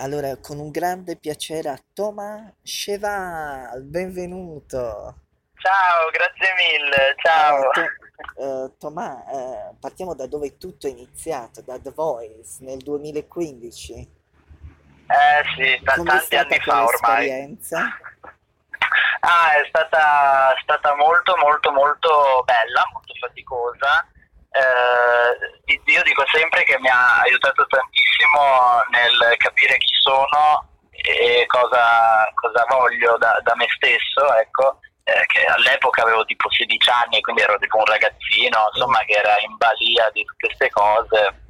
Allora, con un grande piacere a Thomas Cheval, benvenuto. Ciao, grazie mille, Eh, ciao. To- eh, Thomas, eh, partiamo da dove tutto è iniziato, da The Voice nel 2015. Eh sì, Com'è tanti anni fa ormai. Ah, è stata, stata molto molto molto bella, molto faticosa. Eh, io dico sempre che mi ha aiutato tantissimo nel capire chi sono e cosa, cosa voglio da, da me stesso, ecco, eh, che all'epoca avevo tipo 16 anni, quindi ero tipo un ragazzino, Mm. insomma, che era in balia di tutte queste cose,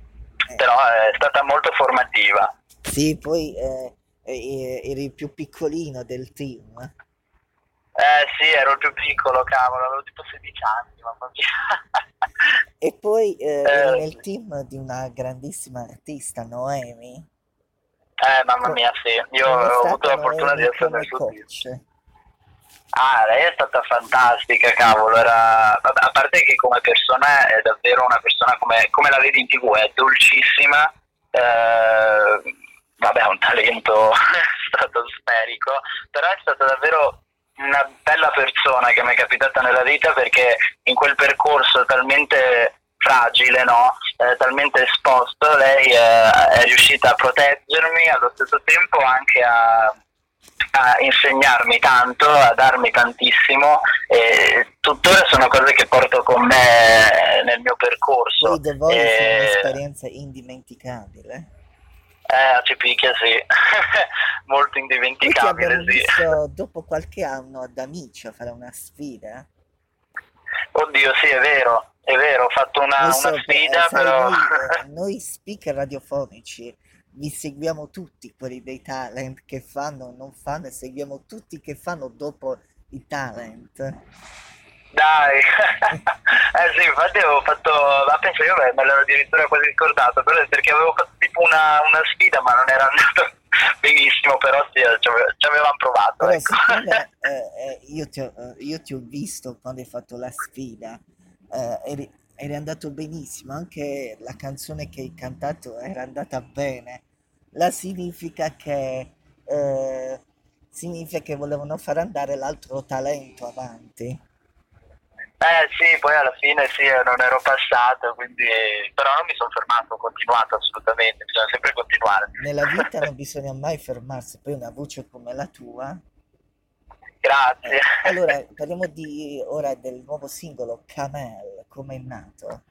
Eh, però è stata molto formativa. sì, poi eh, eh, eri più piccolino del team. Eh sì, ero il più piccolo, cavolo, avevo tipo 16 anni, mamma mia. E poi eh, Eh, nel team di una grandissima artista, Noemi. eh, mamma mia, sì, io ho avuto la fortuna di essere nel suo team. Ah, lei è stata fantastica, cavolo, era... vabbè, a parte che come persona è davvero una persona come, come la vedi in tv, è dolcissima, eh, vabbè, ha un talento stratosferico, però è stata davvero una bella persona che mi è capitata nella vita perché in quel percorso talmente fragile, no? Eh, talmente esposto, lei eh, è riuscita a proteggermi, allo stesso tempo anche a, a insegnarmi tanto, a darmi tantissimo e tuttora sono cose che porto con me nel mio percorso. Poi The Voice è un'esperienza indimenticabile. Eh, a Cipicchia sì, molto indimenticabile, sì. visto dopo qualche anno ad Amici a fare una sfida. Oddio, sì, è vero, è vero, ho fatto una, una so- eh, sfida, sai, però... noi, eh, noi speaker radiofonici vi seguiamo tutti quelli dei talent che fanno o non fanno e seguiamo tutti che fanno dopo i talent. Dai, eh sì, infatti avevo fatto, ma penso io me l'ero addirittura quasi scordato, perché avevo fatto tipo una, una sfida, ma non era andato benissimo, però sì, eh, ci ave- ci avevamo provato, Però ecco. siccome eh, eh, io, ti ho, eh, io ti ho visto quando hai fatto la sfida, eh, eri, eri andato benissimo, anche la canzone che hai cantato era andata bene. La significa che, eh, significa che volevano far andare l'altro talento avanti. Eh sì, poi alla fine sì, eh, non ero passato, quindi... però non mi sono fermato, ho continuato assolutamente, bisogna sempre continuare. Nella vita non bisogna mai fermarsi, poi una voce come la tua. Grazie. Eh, allora, parliamo di, ora del nuovo singolo Camel, come è nato?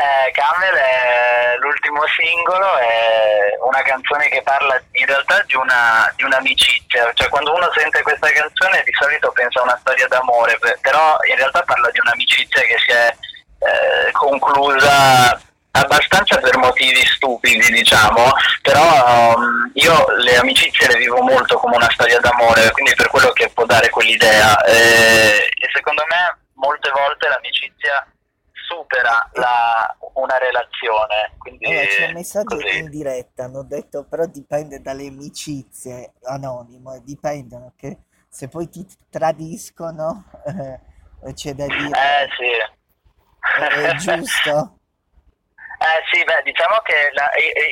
Eh, Camel è l'ultimo singolo, è una canzone che parla in realtà di, una, di un'amicizia, cioè quando uno sente questa canzone di solito pensa a una storia d'amore, per- però in realtà parla di un'amicizia che si è eh, conclusa abbastanza per motivi stupidi, diciamo, però um, io le amicizie le vivo molto come una storia d'amore, quindi per quello che può dare quell'idea. Eh, e secondo me molte volte l'amicizia supera la- una relazione, quindi Allora, c'è un messaggio così. in diretta, hanno detto però dipende dalle amicizie, anonimo, dipendono che se poi ti tradiscono eh, c'è da Eh dire, sì. è, è giusto? Eh sì, beh, diciamo che la-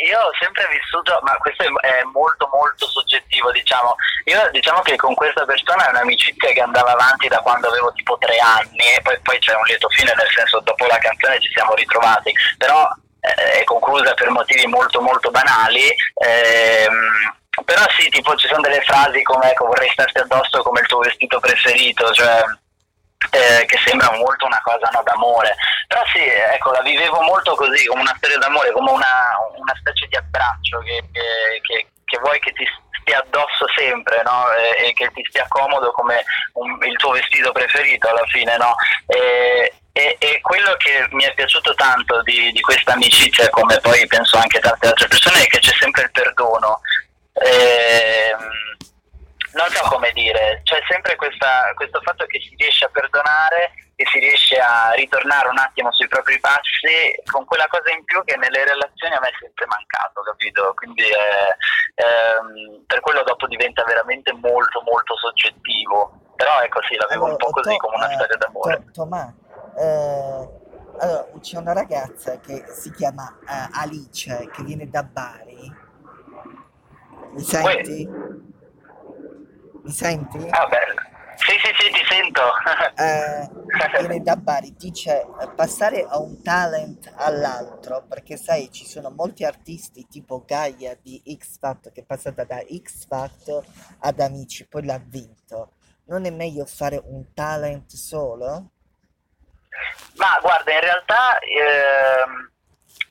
io ho sempre vissuto, ma questo è molto molto soggettivo, diciamo. Io diciamo che con questa persona è un'amicizia che andava avanti da quando avevo tipo tre anni, e poi, poi c'è un lieto fine, nel senso dopo la canzone ci siamo ritrovati, però eh, è conclusa per motivi molto molto banali. ehm, però sì, tipo ci sono delle frasi come ecco, vorrei starti addosso come il tuo vestito preferito, cioè eh, che sembra molto una cosa no, d'amore. Però sì, ecco, la vivevo molto così, come una storia d'amore, come una, una specie di abbraccio che, che- che- che vuoi che ti stia addosso sempre, no? E, e che ti stia comodo come un- il tuo vestito preferito alla fine, no? E, e- e quello che mi è piaciuto tanto di, di questa amicizia, come poi penso anche tante altre persone, è che c'è sempre il perdono. Ehm, non so come dire, c'è sempre questa- questo fatto che si riesce a perdonare e si riesce a ritornare un attimo sui propri passi con quella cosa in più che nelle relazioni a me è sempre mancato, capito? Quindi eh, ehm, per quello dopo diventa veramente molto molto soggettivo. Però ecco sì, la vivo Allora, un po' così To- come una eh, storia d'amore. To- Tomà, eh, allora, c'è una ragazza che si chiama eh, Alice, che viene da Bari. Mi senti? Mi senti? Ah, bello. Sì, sì, sì, ti sento. Eh, viene da Bari, dice eh, passare a un talent all'altro, perché sai, ci sono molti artisti tipo Gaia di X Factor che è passata da X Factor ad Amici, poi l'ha vinto. Non è meglio fare un talent solo? Ma guarda, in realtà ehm,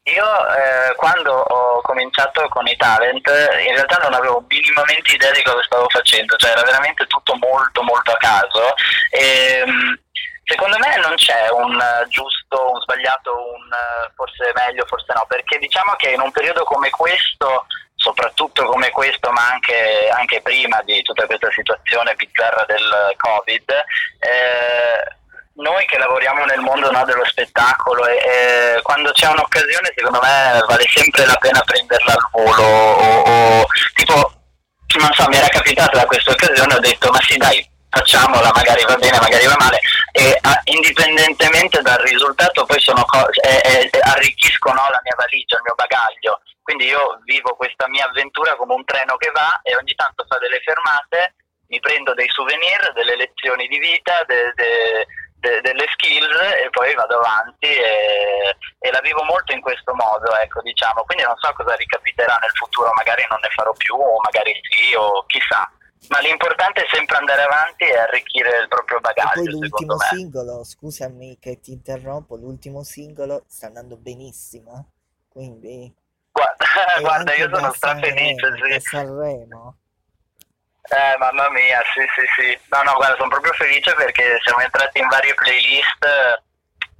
io eh, quando ho cominciato con i talent, in realtà non avevo minimamente idea di cosa stavo facendo, cioè era veramente tutto molto molto a caso. E, ehm, secondo me non c'è un giusto, un sbagliato, un forse meglio, forse no, perché diciamo che in un periodo come questo soprattutto come questo, ma anche, anche, prima di tutta questa situazione bizzarra del Covid, eh, noi che lavoriamo nel mondo no, dello spettacolo e, e, quando c'è un'occasione secondo me vale sempre la pena prenderla al volo o, o tipo non so mi era capitato da questa occasione ho detto ma sì dai facciamola magari va bene magari va male. E a, indipendentemente dal risultato poi sono cose eh, eh, arricchiscono la mia valigia il mio bagaglio. Quindi io vivo questa mia avventura come un treno che va e ogni tanto fa delle fermate mi prendo dei souvenir delle lezioni di vita de, de, de, delle skills e poi vado avanti e, e, la vivo molto in questo modo, ecco, diciamo. Quindi non so cosa ricapiterà nel futuro, magari non ne farò più o magari sì o chissà. Ma l'importante è sempre andare avanti e arricchire il proprio bagaglio. E poi l'ultimo singolo, scusami che ti interrompo, l'ultimo singolo sta andando benissimo, quindi... Guarda, guarda io sono strafelice. Sì. Sanremo. Eh, mamma mia, sì, sì, sì. No, no, guarda, sono proprio felice perché siamo entrati in varie playlist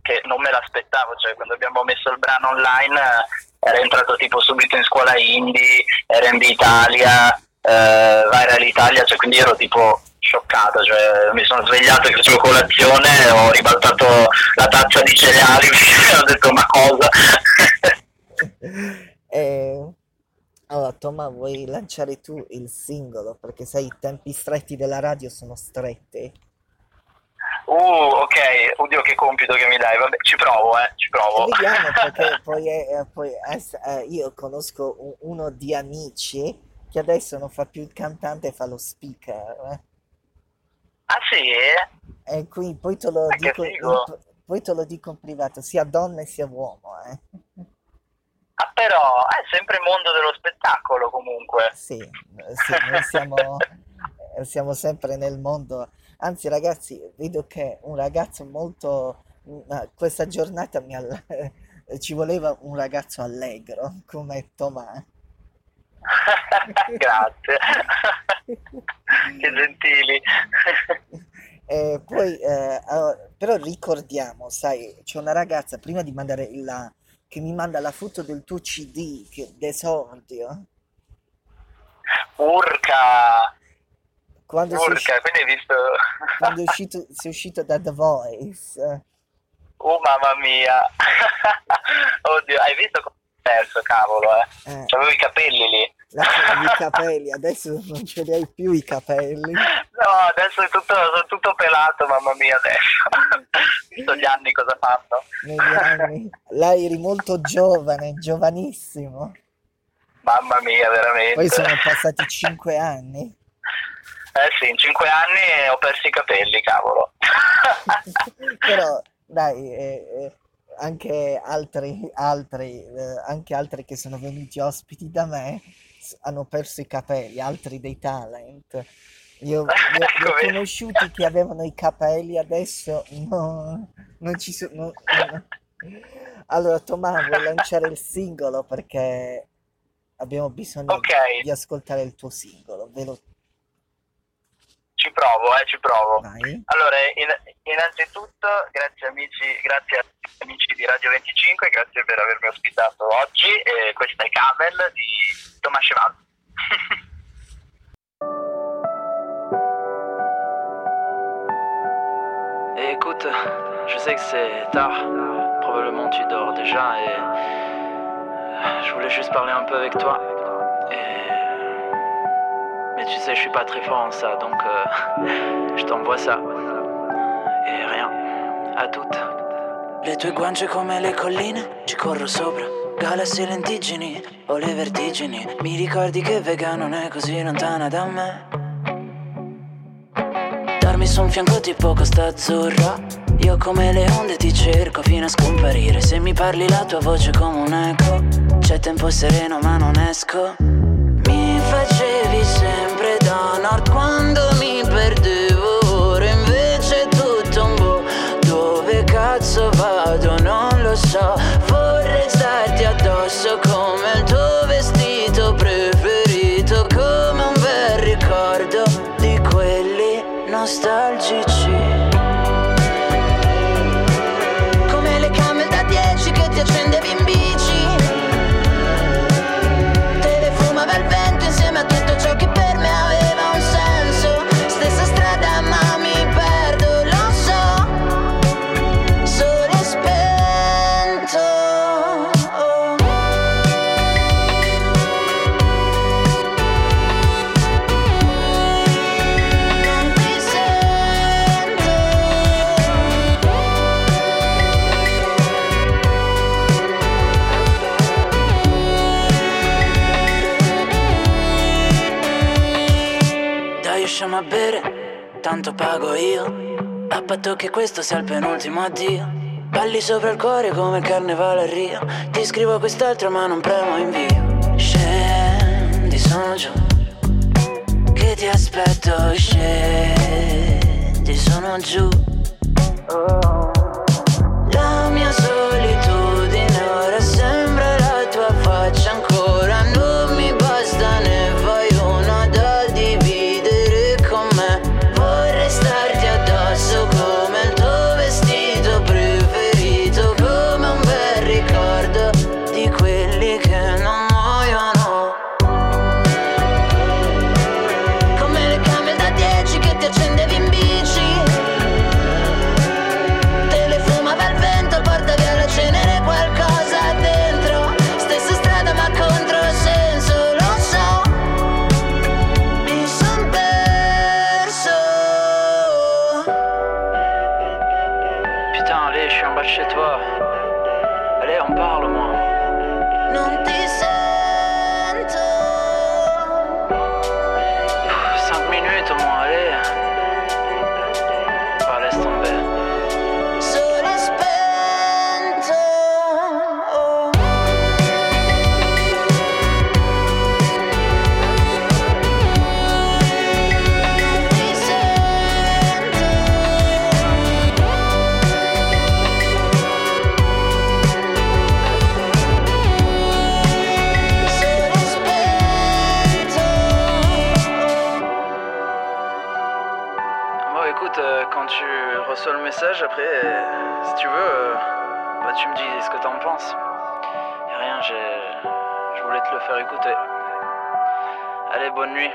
che non me l'aspettavo, cioè quando abbiamo messo il brano online era entrato tipo subito in scuola indie, R&B Italia, eh, Viral Italia, cioè quindi ero tipo scioccato, cioè mi sono svegliato che facevo colazione, ho ribaltato la tazza di cereali e ho detto ma cosa? eh, allora, Toma, vuoi lanciare tu il singolo? Perché sai, i tempi stretti della radio sono stretti. Uh, ok, oddio che compito che mi dai, vabbè, ci provo, eh, ci provo. Vediamo perché poi, è, poi eh, io conosco uno di amici che adesso non fa più il cantante, fa lo speaker. Eh. Ah sì? E quindi poi te lo, dico, in, poi te lo dico in privato, sia donna sia uomo, eh. Ah, però è sempre il mondo dello spettacolo comunque. Sì, sì noi siamo, eh, siamo sempre nel mondo. Anzi, ragazzi, vedo che un ragazzo molto. Questa giornata mi all... ci voleva un ragazzo allegro come Tomà. Grazie, che gentili. E poi, eh, però ricordiamo, sai, c'è una ragazza prima di mandare la, che mi manda la foto del tuo CD che, d'esordio. Urca! Quando Urca, sei, quindi hai visto... quando è uscito, sei uscito da The Voice. Oh mamma mia! Oddio, hai visto come ho perso, cavolo, eh? eh. Avevo i capelli lì. I capelli, adesso non ce li hai più i capelli. No, adesso è tutto, sono tutto pelato, mamma mia, adesso. Visto gli anni cosa fanno. Negli anni. Là eri molto giovane, giovanissimo. Mamma mia, veramente. Poi sono passati cinque anni. Eh sì, in cinque anni ho perso i capelli, cavolo. Però, dai, eh, eh, anche altri, altri, eh, anche altri che sono venuti ospiti da me hanno perso i capelli, altri dei talent. Io, li ho conosciuti che avevano i capelli, adesso no, non ci sono. No, no. Allora, Tommaso, vuoi lanciare il singolo perché abbiamo bisogno okay. di ascoltare il tuo singolo. Ve lo... Ci provo, eh, ci provo. Vai. Allora, in, innanzitutto, grazie amici, grazie amici di Radio 25, grazie per avermi ospitato oggi. Eh, questa è Camel di Thomas Cheval. écoute, je sais que c'est tard, probablement tu dors déjà et je voulais juste parler un peu avec toi. Et... Mais tu sais, je suis pas très fort en ça, donc euh, je t'envoie ça. À toutes. Le tue guance come le colline, ci corro sopra. Galassie lentigini o le vertigini. Mi ricordi che Vega non è così lontana da me. Darmi su un fianco tipo costa azzurra. Io come le onde ti cerco fino a scomparire. Se mi parli la tua voce come un eco. C'è tempo sereno ma non esco. Mi facevi sempre da nord quando quelli tanto pago io. A patto che questo sia il penultimo addio. Balli sopra il cuore come carnevale a Rio. Ti scrivo quest'altro ma non premo invio. Scendi, sono giù. Che ti aspetto, scendi, sono giù. La mia solitudine tu reçois le message, après, euh, si tu veux, euh, bah, tu me dis ce que t'en penses. Y'a rien, je voulais te le faire écouter. Allez, bonne nuit.